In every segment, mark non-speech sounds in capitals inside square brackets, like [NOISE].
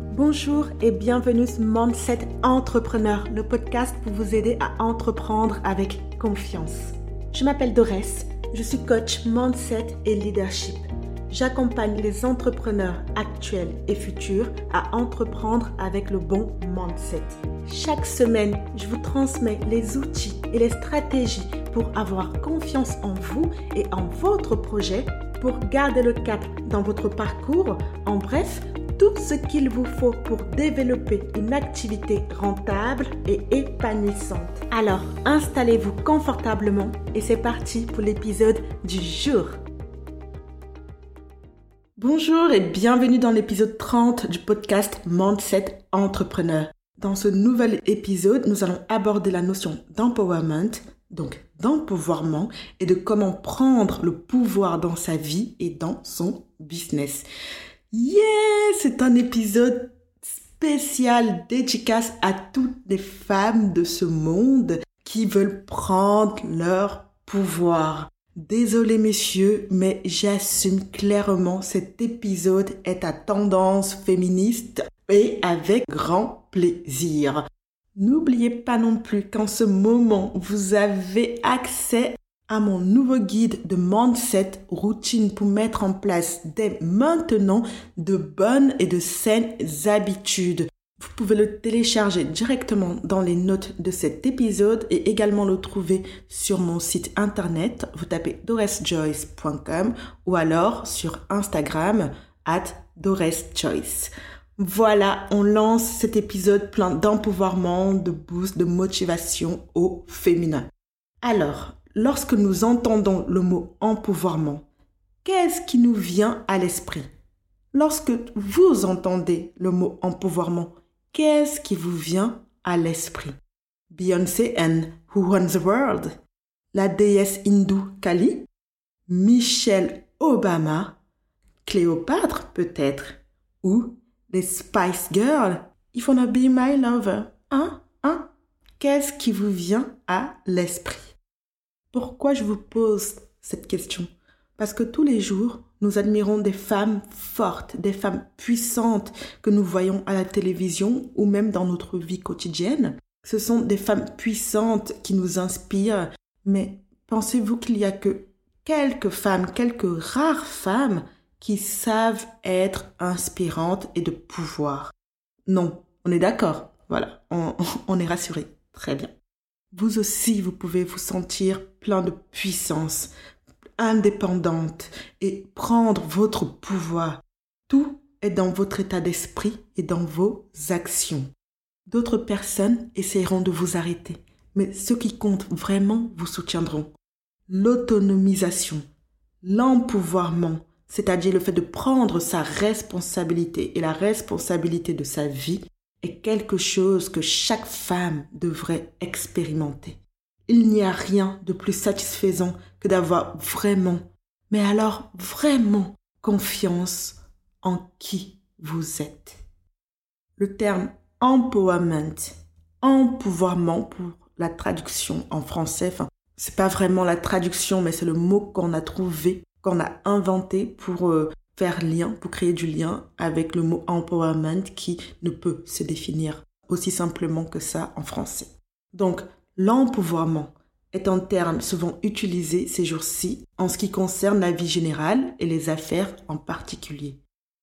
Bonjour et bienvenue sur Mindset Entrepreneur, le podcast pour vous aider à entreprendre avec confiance. Je m'appelle Dorès, je suis coach Mindset et Leadership. J'accompagne les entrepreneurs actuels et futurs à entreprendre avec le bon mindset. Chaque semaine, je vous transmets les outils et les stratégies pour avoir confiance en vous et en votre projet, pour garder le cap dans votre parcours, en bref, tout ce qu'il vous faut pour développer une activité rentable et épanouissante. Alors, installez-vous confortablement et c'est parti pour l'épisode du jour. Bonjour et bienvenue dans l'épisode 30 du podcast Mindset Entrepreneur. Dans ce nouvel épisode, nous allons aborder la notion d'empowerment, donc d'empouvoirment, et de comment prendre le pouvoir dans sa vie et dans son business. Yeah, c'est un épisode spécial dédicace à toutes les femmes de ce monde qui veulent prendre leur pouvoir. Désolé messieurs, mais j'assume clairement cet épisode est à tendance féministe et avec grand plaisir. N'oubliez pas non plus qu'en ce moment, vous avez accès à mon nouveau guide de mindset routine pour mettre en place dès maintenant de bonnes et de saines habitudes. Vous pouvez le télécharger directement dans les notes de cet épisode et également le trouver sur mon site internet. Vous tapez doresjoyce.com ou alors sur Instagram at doreschoice. Voilà, on lance cet épisode plein d'empouvoirment, de boost, de motivation au féminin. Alors, lorsque nous entendons le mot empouvoirment, qu'est-ce qui nous vient à l'esprit? Lorsque vous entendez le mot empouvoirment, qu'est-ce qui vous vient à l'esprit? Beyoncé and Who Runs the World La déesse hindoue Kali Michelle Obama Cléopâtre peut-être Ou les Spice Girls If wanna be my lover Hein Hein? Qu'est-ce qui vous vient à l'esprit? Pourquoi je vous pose cette question? Parce que tous les jours, nous admirons des femmes fortes, des femmes puissantes que nous voyons à la télévision ou même dans notre vie quotidienne. Ce sont des femmes puissantes qui nous inspirent, mais pensez-vous qu'il y a que quelques femmes, quelques rares femmes qui savent être inspirantes et de pouvoir? Non, on est d'accord. Voilà, on, [LAUGHS] on est rassuré. Très bien. Vous aussi, vous pouvez vous sentir plein de puissance, indépendante et prendre votre pouvoir. Tout est dans votre état d'esprit et dans vos actions. D'autres personnes essaieront de vous arrêter, mais ceux qui comptent vraiment vous soutiendront. L'autonomisation, l'empouvoirment, c'est-à-dire le fait de prendre sa responsabilité et la responsabilité de sa vie, est quelque chose que chaque femme devrait expérimenter. Il n'y a rien de plus satisfaisant que d'avoir vraiment, mais alors vraiment confiance en qui vous êtes. Le terme empowerment, empouvoirment pour la traduction en français, enfin, c'est pas vraiment la traduction, mais c'est le mot qu'on a trouvé, qu'on a inventé pour euh, faire lien, pour créer du lien avec le mot empowerment qui ne peut se définir aussi simplement que ça en français. Donc, l'empouvoirment est un terme souvent utilisé ces jours-ci en ce qui concerne la vie générale et les affaires en particulier.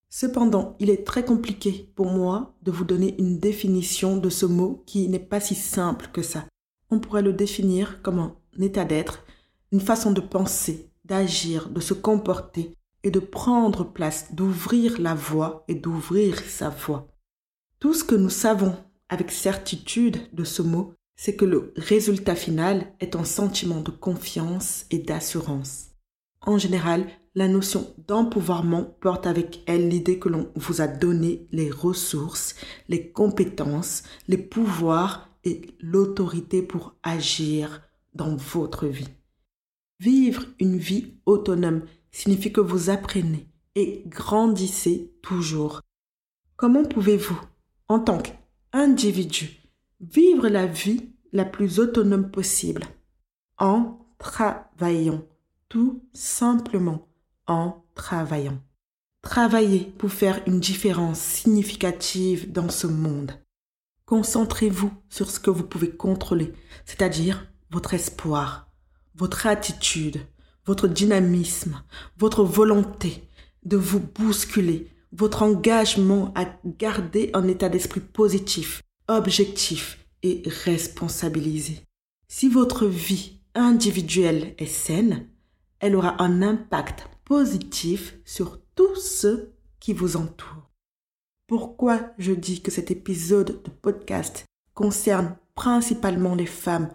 Cependant, il est très compliqué pour moi de vous donner une définition de ce mot qui n'est pas si simple que ça. On pourrait le définir comme un état d'être, une façon de penser, d'agir, de se comporter, et de prendre place, d'ouvrir la voie et d'ouvrir sa voie. Tout ce que nous savons avec certitude de ce mot, c'est que le résultat final est un sentiment de confiance et d'assurance. En général, la notion d'empouvoirment porte avec elle l'idée que l'on vous a donné les ressources, les compétences, les pouvoirs et l'autorité pour agir dans votre vie. Vivre une vie autonome signifie que vous apprenez et grandissez toujours. Comment pouvez-vous, en tant qu'individu, vivre la vie la plus autonome possible? En travaillant, tout simplement en travaillant. Travaillez pour faire une différence significative dans ce monde. Concentrez-vous sur ce que vous pouvez contrôler, c'est-à-dire votre espoir, votre attitude, votre dynamisme, votre volonté de vous bousculer, votre engagement à garder un état d'esprit positif, objectif et responsabilisé. Si votre vie individuelle est saine, elle aura un impact positif sur tous ceux qui vous entourent. Pourquoi je dis que cet épisode de podcast concerne principalement les femmes?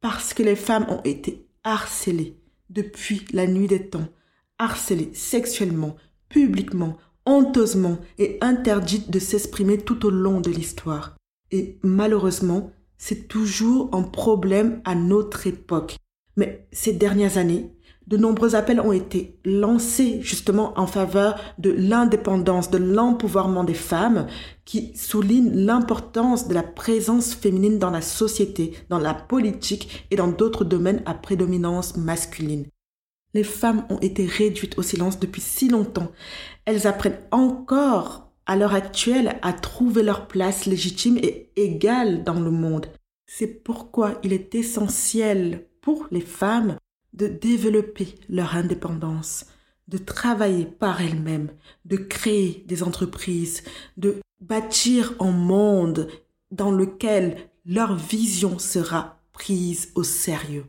Parce que les femmes ont été harcelées depuis la nuit des temps, harcelées sexuellement, publiquement, honteusement et interdites de s'exprimer tout au long de l'histoire. Et malheureusement, c'est toujours un problème à notre époque. Mais ces dernières années, de nombreux appels ont été lancés justement en faveur de l'indépendance, de l'empouvoirment des femmes, qui soulignent l'importance de la présence féminine dans la société, dans la politique et dans d'autres domaines à prédominance masculine. Les femmes ont été réduites au silence depuis si longtemps. Elles apprennent encore, à l'heure actuelle, à trouver leur place légitime et égale dans le monde. C'est pourquoi il est essentiel pour les femmes de développer leur indépendance, de travailler par elles-mêmes, de créer des entreprises, de bâtir un monde dans lequel leur vision sera prise au sérieux.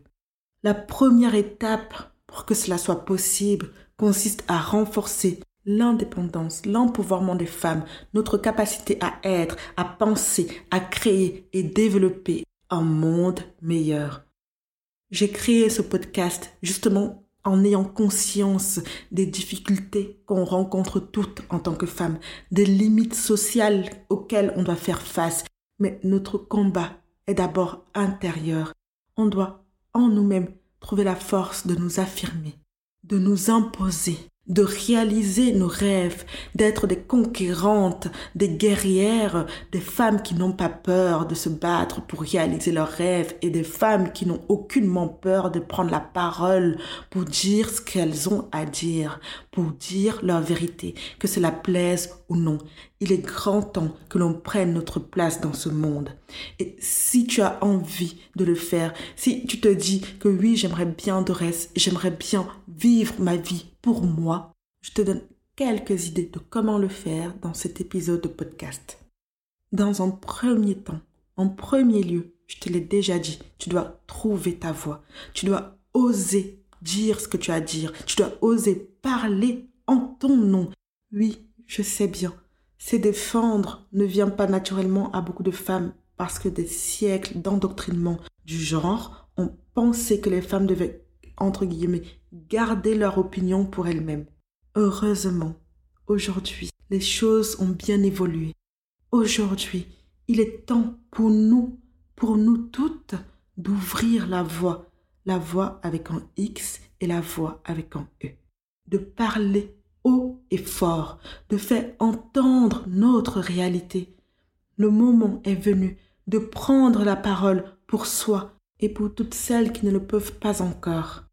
La première étape pour que cela soit possible consiste à renforcer l'indépendance, l'empouvoirment des femmes, notre capacité à être, à penser, à créer et développer un monde meilleur. J'ai créé ce podcast justement en ayant conscience des difficultés qu'on rencontre toutes en tant que femmes, des limites sociales auxquelles on doit faire face. Mais notre combat est d'abord intérieur. On doit en nous-mêmes trouver la force de nous affirmer, de nous imposer, de réaliser nos rêves, d'être des conquérantes, des guerrières, des femmes qui n'ont pas peur de se battre pour réaliser leurs rêves et des femmes qui n'ont aucunement peur de prendre la parole pour dire ce qu'elles ont à dire, pour dire leur vérité, que cela plaise ou non. Il est grand temps que l'on prenne notre place dans ce monde. Et si tu as envie de le faire, si tu te dis que oui, j'aimerais bien de reste, j'aimerais bien vivre ma vie pour moi, je te donne quelques idées de comment le faire dans cet épisode de podcast. Dans un premier temps, en premier lieu, je te l'ai déjà dit, tu dois trouver ta voix. Tu dois oser dire ce que tu as à dire. Tu dois oser parler en ton nom. Oui, je sais bien c'est défendre ne vient pas naturellement à beaucoup de femmes parce que des siècles d'endoctrinement du genre ont pensé que les femmes devaient, entre guillemets, garder leur opinion pour elles-mêmes. Heureusement, aujourd'hui, les choses ont bien évolué. Aujourd'hui, il est temps pour nous, pour nous toutes, d'ouvrir la voie, la voie avec un X et la voix avec un E, de parler et fort, de faire entendre notre réalité. Le moment est venu de prendre la parole pour soi et pour toutes celles qui ne le peuvent pas encore.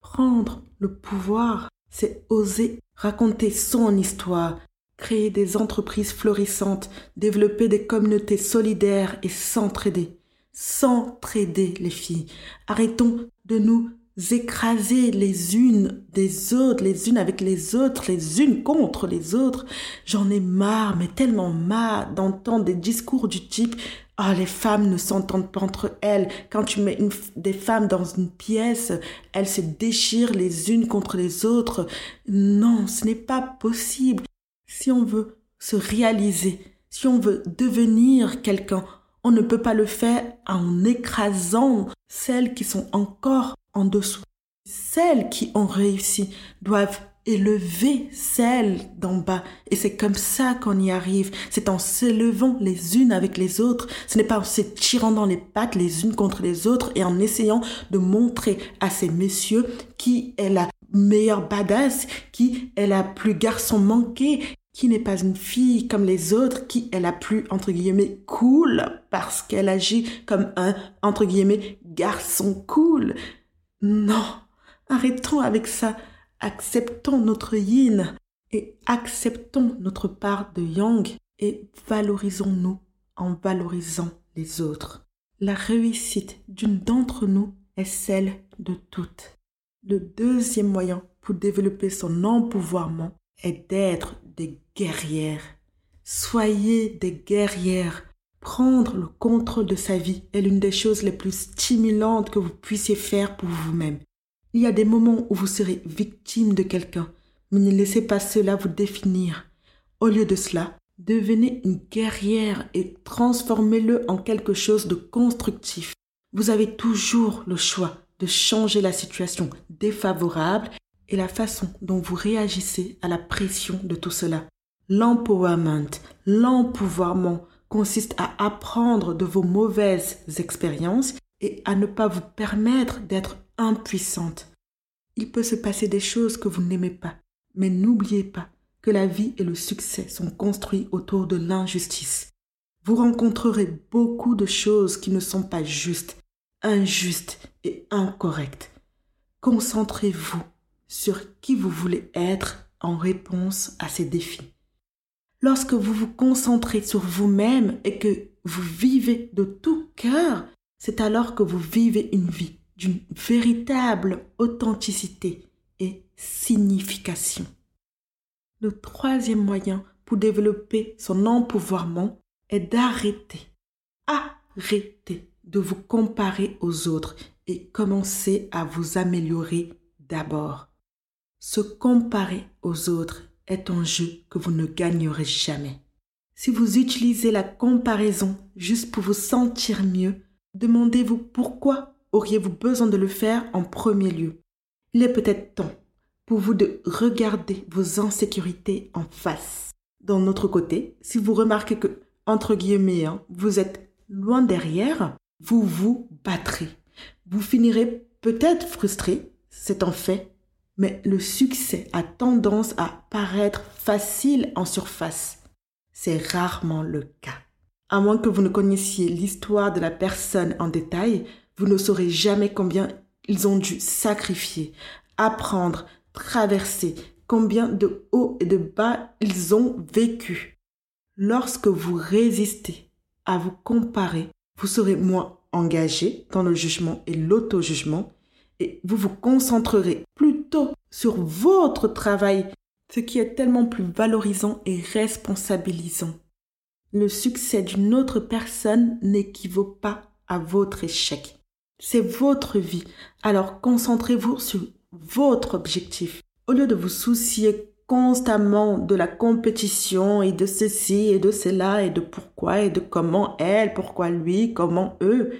Prendre le pouvoir, c'est oser raconter son histoire, créer des entreprises florissantes, développer des communautés solidaires et s'entraider. S'entraider, les filles. Arrêtons de nous écraser les unes des autres, les unes avec les autres, les unes contre les autres. J'en ai marre, mais tellement marre d'entendre des discours du type ah, les femmes ne s'entendent pas entre elles. Quand tu mets des femmes dans une pièce, elles se déchirent les unes contre les autres. Non, ce n'est pas possible. Si on veut se réaliser, si on veut devenir quelqu'un, on ne peut pas le faire en écrasant celles qui sont encore en dessous. Celles qui ont réussi doivent élever celles d'en bas. Et c'est comme ça qu'on y arrive. C'est en s'élevant les unes avec les autres. Ce n'est pas en se tirant dans les pattes les unes contre les autres et en essayant de montrer à ces messieurs qui est la meilleure badass, qui est la plus garçon manqué, qui n'est pas une fille comme les autres, qui est la plus, entre guillemets, cool parce qu'elle agit comme un, entre guillemets, garçon cool. Non, arrêtons avec ça. Acceptons notre yin et acceptons notre part de yang et valorisons-nous en valorisant les autres. La réussite d'une d'entre nous est celle de toutes. Le deuxième moyen pour développer son empouvoirment est d'être des guerrières. Soyez des guerrières. Prendre le contrôle de sa vie est l'une des choses les plus stimulantes que vous puissiez faire pour vous-même. Il y a des moments où vous serez victime de quelqu'un, mais ne laissez pas cela vous définir. Au lieu de cela, devenez une guerrière et transformez-le en quelque chose de constructif. Vous avez toujours le choix de changer la situation défavorable et la façon dont vous réagissez à la pression de tout cela. L'empowerment, l'empouvoirment consiste à apprendre de vos mauvaises expériences et à ne pas vous permettre d'être impuissante. Il peut se passer des choses que vous n'aimez pas, mais n'oubliez pas que la vie et le succès sont construits autour de l'injustice. Vous rencontrerez beaucoup de choses qui ne sont pas justes, injustes et incorrectes. Concentrez-vous sur qui vous voulez être en réponse à ces défis. Lorsque vous vous concentrez sur vous-même et que vous vivez de tout cœur, c'est alors que vous vivez une vie d'une véritable authenticité et signification. Le troisième moyen pour développer son empouvoirment est d'arrêter, arrêter de vous comparer aux autres et commencer à vous améliorer d'abord. Se comparer aux autres est un jeu que vous ne gagnerez jamais. Si vous utilisez la comparaison juste pour vous sentir mieux, demandez-vous pourquoi auriez-vous besoin de le faire en premier lieu Il est peut-être temps pour vous de regarder vos insécurités en face. D'un autre côté, si vous remarquez que, entre guillemets, hein, vous êtes loin derrière, vous vous battrez. Vous finirez peut-être frustré, c'est un fait, mais le succès a tendance à paraître facile en surface. C'est rarement le cas. À moins que vous ne connaissiez l'histoire de la personne en détail, vous ne saurez jamais combien ils ont dû sacrifier, apprendre, traverser, combien de hauts et de bas ils ont vécu. Lorsque vous résistez à vous comparer, vous serez moins engagé dans le jugement et l'auto-jugement et vous vous concentrerez plutôt sur votre travail, ce qui est tellement plus valorisant et responsabilisant. Le succès d'une autre personne n'équivaut pas à votre échec. C'est votre vie. Alors concentrez-vous sur votre objectif. Au lieu de vous soucier constamment de la compétition et de ceci et de cela et de pourquoi et de comment elle, pourquoi lui, comment eux,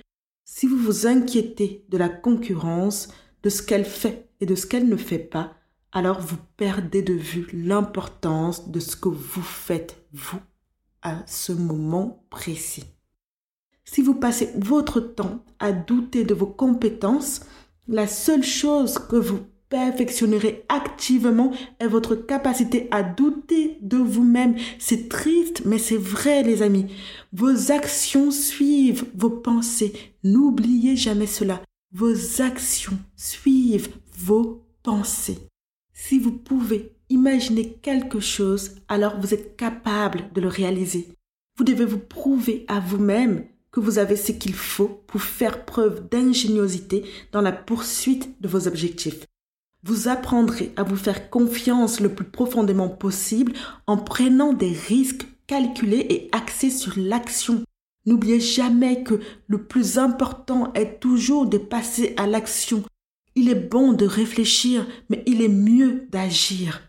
si vous vous inquiétez de la concurrence, de ce qu'elle fait et de ce qu'elle ne fait pas, alors vous perdez de vue l'importance de ce que vous faites, vous, à ce moment précis. Si vous passez votre temps à douter de vos compétences, la seule chose que vous perfectionnerez activement est votre capacité à douter de vous-même. C'est triste, mais c'est vrai, les amis. Vos actions suivent vos pensées. N'oubliez jamais cela. Vos actions suivent vos pensées. Si vous pouvez imaginer quelque chose, alors vous êtes capable de le réaliser. Vous devez vous prouver à vous-même que vous avez ce qu'il faut pour faire preuve d'ingéniosité dans la poursuite de vos objectifs. Vous apprendrez à vous faire confiance le plus profondément possible en prenant des risques calculés et axés sur l'action. N'oubliez jamais que le plus important est toujours de passer à l'action. Il est bon de réfléchir, mais il est mieux d'agir.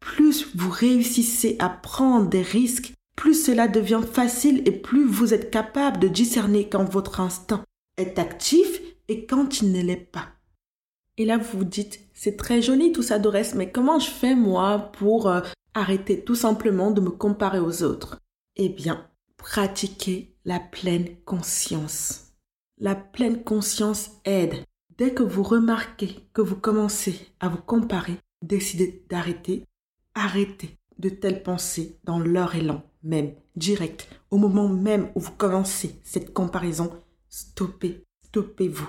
Plus vous réussissez à prendre des risques, plus cela devient facile et plus vous êtes capable de discerner quand votre instinct est actif et quand il ne l'est pas. Et là, vous vous dites, c'est très joli tout ça, Dorès, mais comment je fais moi pour euh, arrêter tout simplement de me comparer aux autres? Eh bien, pratiquez la pleine conscience. La pleine conscience aide. Dès que vous remarquez que vous commencez à vous comparer, décidez d'arrêter. Arrêtez de telles pensées dans leur élan même, direct, au moment même où vous commencez cette comparaison, stoppez, stoppez-vous.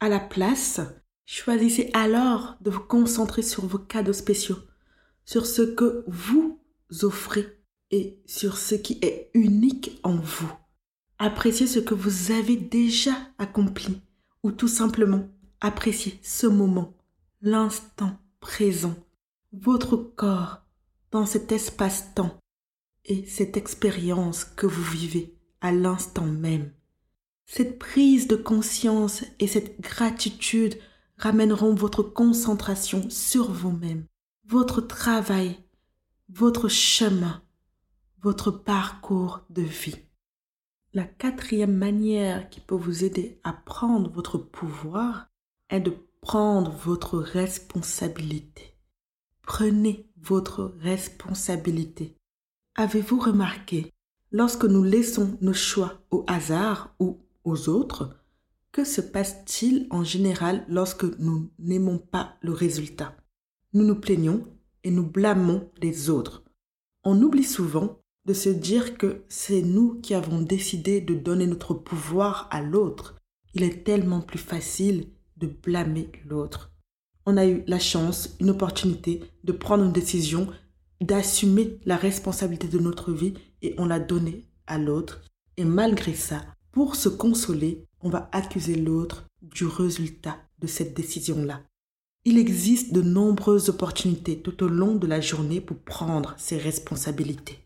À la place, choisissez alors de vous concentrer sur vos cadeaux spéciaux, sur ce que vous offrez et sur ce qui est unique en vous. Appréciez ce que vous avez déjà accompli ou tout simplement appréciez ce moment, l'instant présent, votre corps dans cet espace-temps et cette expérience que vous vivez à l'instant même. Cette prise de conscience et cette gratitude ramèneront votre concentration sur vous-même, votre travail, votre chemin, votre parcours de vie. La quatrième manière qui peut vous aider à prendre votre pouvoir est de prendre votre responsabilité. Prenez votre responsabilité. Avez-vous remarqué, lorsque nous laissons nos choix au hasard ou aux autres, que se passe-t-il en général lorsque nous n'aimons pas le résultat? Nous nous plaignons et nous blâmons les autres. On oublie souvent de se dire que c'est nous qui avons décidé de donner notre pouvoir à l'autre. Il est tellement plus facile de blâmer l'autre. On a eu la chance, une opportunité de prendre une décision, d'assumer la responsabilité de notre vie et on l'a donnée à l'autre. Et malgré ça, pour se consoler, on va accuser l'autre du résultat de cette décision-là. Il existe de nombreuses opportunités tout au long de la journée pour prendre ses responsabilités.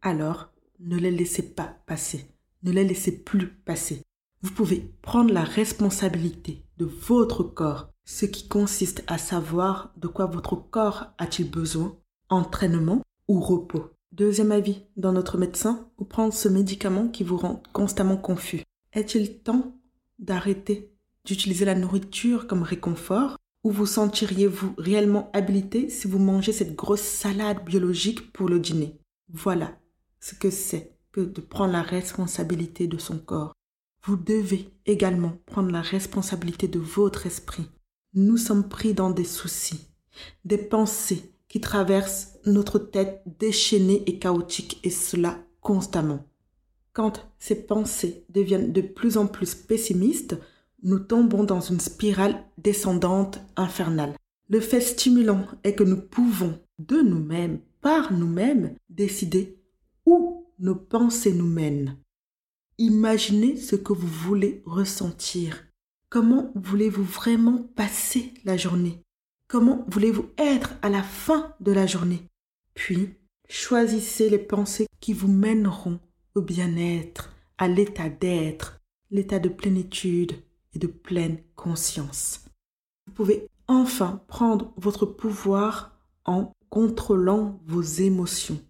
Alors, ne les laissez pas passer. Ne les laissez plus passer. Vous pouvez prendre la responsabilité de votre corps, ce qui consiste à savoir de quoi votre corps a-t-il besoin, entraînement ou repos. Deuxième avis, dans notre médecin, ou prendre ce médicament qui vous rend constamment confus. Est-il temps d'arrêter d'utiliser la nourriture comme réconfort? Ou vous sentiriez-vous réellement habilité si vous mangez cette grosse salade biologique pour le dîner? Voilà ce que c'est que de prendre la responsabilité de son corps. Vous devez également prendre la responsabilité de votre esprit. Nous sommes pris dans des soucis, des pensées qui traversent notre tête déchaînée et chaotique, et cela constamment. Quand ces pensées deviennent de plus en plus pessimistes, nous tombons dans une spirale descendante infernale. Le fait stimulant est que nous pouvons, de nous-mêmes, par nous-mêmes, décider où nos pensées nous mènent. Imaginez ce que vous voulez ressentir. Comment voulez-vous vraiment passer la journée? Comment voulez-vous être à la fin de la journée? Puis, choisissez les pensées qui vous mèneront au bien-être, à l'état d'être, l'état de plénitude et de pleine conscience. Vous pouvez enfin prendre votre pouvoir en contrôlant vos émotions.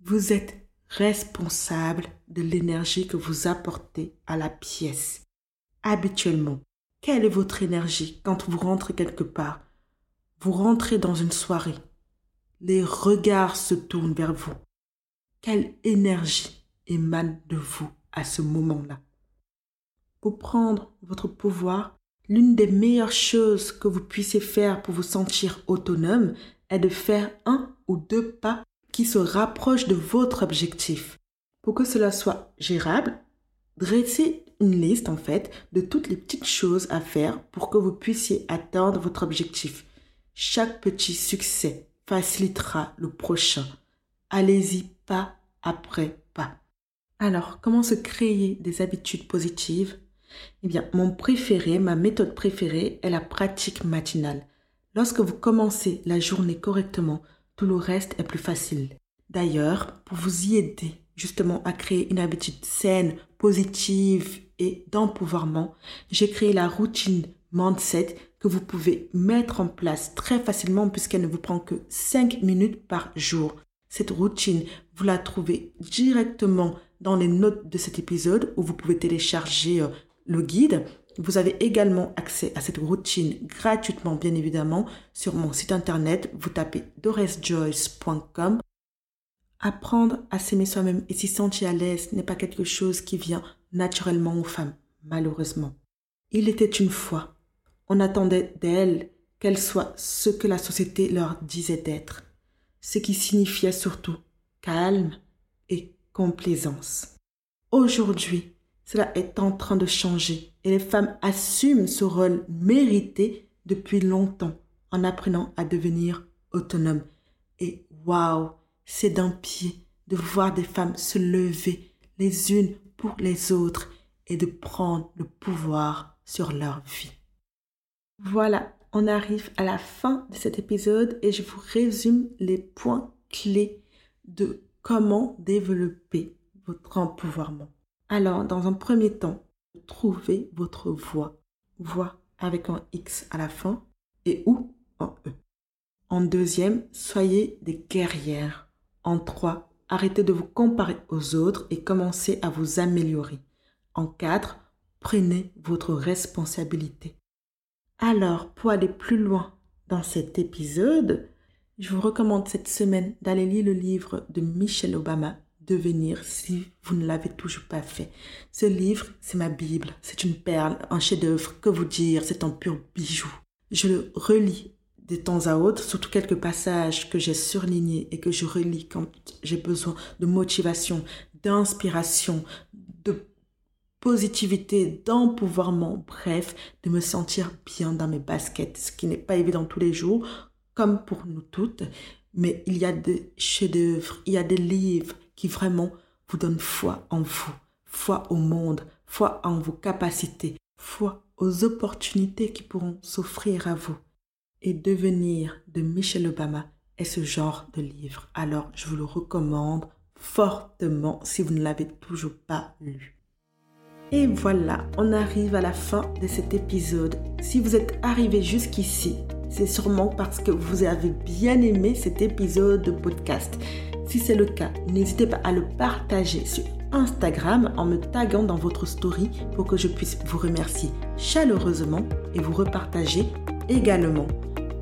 Vous êtes responsable de l'énergie que vous apportez à la pièce. Habituellement, quelle est votre énergie quand vous rentrez quelque part? Vous rentrez dans une soirée. Les regards se tournent vers vous. Quelle énergie émane de vous à ce moment-là Pour prendre votre pouvoir, l'une des meilleures choses que vous puissiez faire pour vous sentir autonome est de faire un ou deux pas qui se rapprochent de votre objectif. Pour que cela soit gérable, dressez une liste en fait de toutes les petites choses à faire pour que vous puissiez atteindre votre objectif. Chaque petit succès facilitera le prochain. Allez-y pas après. Alors, comment se créer des habitudes positives? Eh bien, mon préféré, ma méthode préférée est la pratique matinale. Lorsque vous commencez la journée correctement, tout le reste est plus facile. D'ailleurs, pour vous y aider justement à créer une habitude saine, positive et d'empouvoirment, j'ai créé la routine Mindset que vous pouvez mettre en place très facilement puisqu'elle ne vous prend que 5 minutes par jour. Cette routine, vous la trouvez directement dans les notes de cet épisode où vous pouvez télécharger euh, le guide. Vous avez également accès à cette routine gratuitement, bien évidemment, sur mon site internet. Vous tapez doresjoyce.com. Apprendre à s'aimer soi-même et s'y sentir à l'aise n'est pas quelque chose qui vient naturellement aux femmes, malheureusement. Il était une fois. On attendait d'elles qu'elles soient ce que la société leur disait d'être, ce qui signifiait surtout calme complaisance. Aujourd'hui, cela est en train de changer et les femmes assument ce rôle mérité depuis longtemps en apprenant à devenir autonomes. Et waouh, c'est d'un pied de voir des femmes se lever les unes pour les autres et de prendre le pouvoir sur leur vie. Voilà, on arrive à la fin de cet épisode et je vous résume les points clés de comment développer votre empouvoirment? Alors, dans un premier temps, trouvez votre voix. Voix avec un X à la fin et ou en E. En deuxième, soyez des guerrières. En trois, arrêtez de vous comparer aux autres et commencez à vous améliorer. En quatre, prenez votre responsabilité. Alors, pour aller plus loin dans cet épisode, je vous recommande cette semaine d'aller lire le livre de Michelle Obama, Devenir, si vous ne l'avez toujours pas fait. Ce livre, c'est ma Bible, c'est une perle, un chef-d'œuvre, que vous dire, c'est un pur bijou. Je le relis de temps à autre, surtout quelques passages que j'ai surlignés et que je relis quand j'ai besoin de motivation, d'inspiration, de positivité, d'empouvoirment, bref, de me sentir bien dans mes baskets, ce qui n'est pas évident tous les jours, comme pour nous toutes, mais il y a des chefs-d'œuvre, il y a des livres qui vraiment vous donnent foi en vous, foi au monde, foi en vos capacités, foi aux opportunités qui pourront s'offrir à vous. Et devenir de Michelle Obama est ce genre de livre. Alors, je vous le recommande fortement si vous ne l'avez toujours pas lu. Et voilà, on arrive à la fin de cet épisode. Si vous êtes arrivé jusqu'ici, c'est sûrement parce que vous avez bien aimé cet épisode de podcast. Si c'est le cas, n'hésitez pas à le partager sur Instagram en me taguant dans votre story pour que je puisse vous remercier chaleureusement et vous repartager également.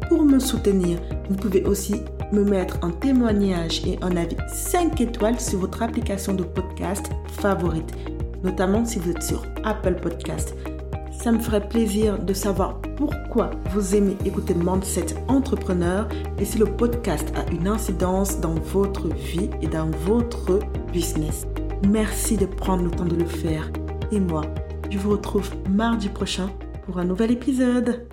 Pour me soutenir, vous pouvez aussi me mettre un témoignage et un avis 5 étoiles sur votre application de podcast favorite, notamment si vous êtes sur Apple Podcast. Ça me ferait plaisir de savoir pourquoi vous aimez écouter Mindset Entrepreneur et si le podcast a une incidence dans votre vie et dans votre business. Merci de prendre le temps de le faire. Et moi, je vous retrouve mardi prochain pour un nouvel épisode.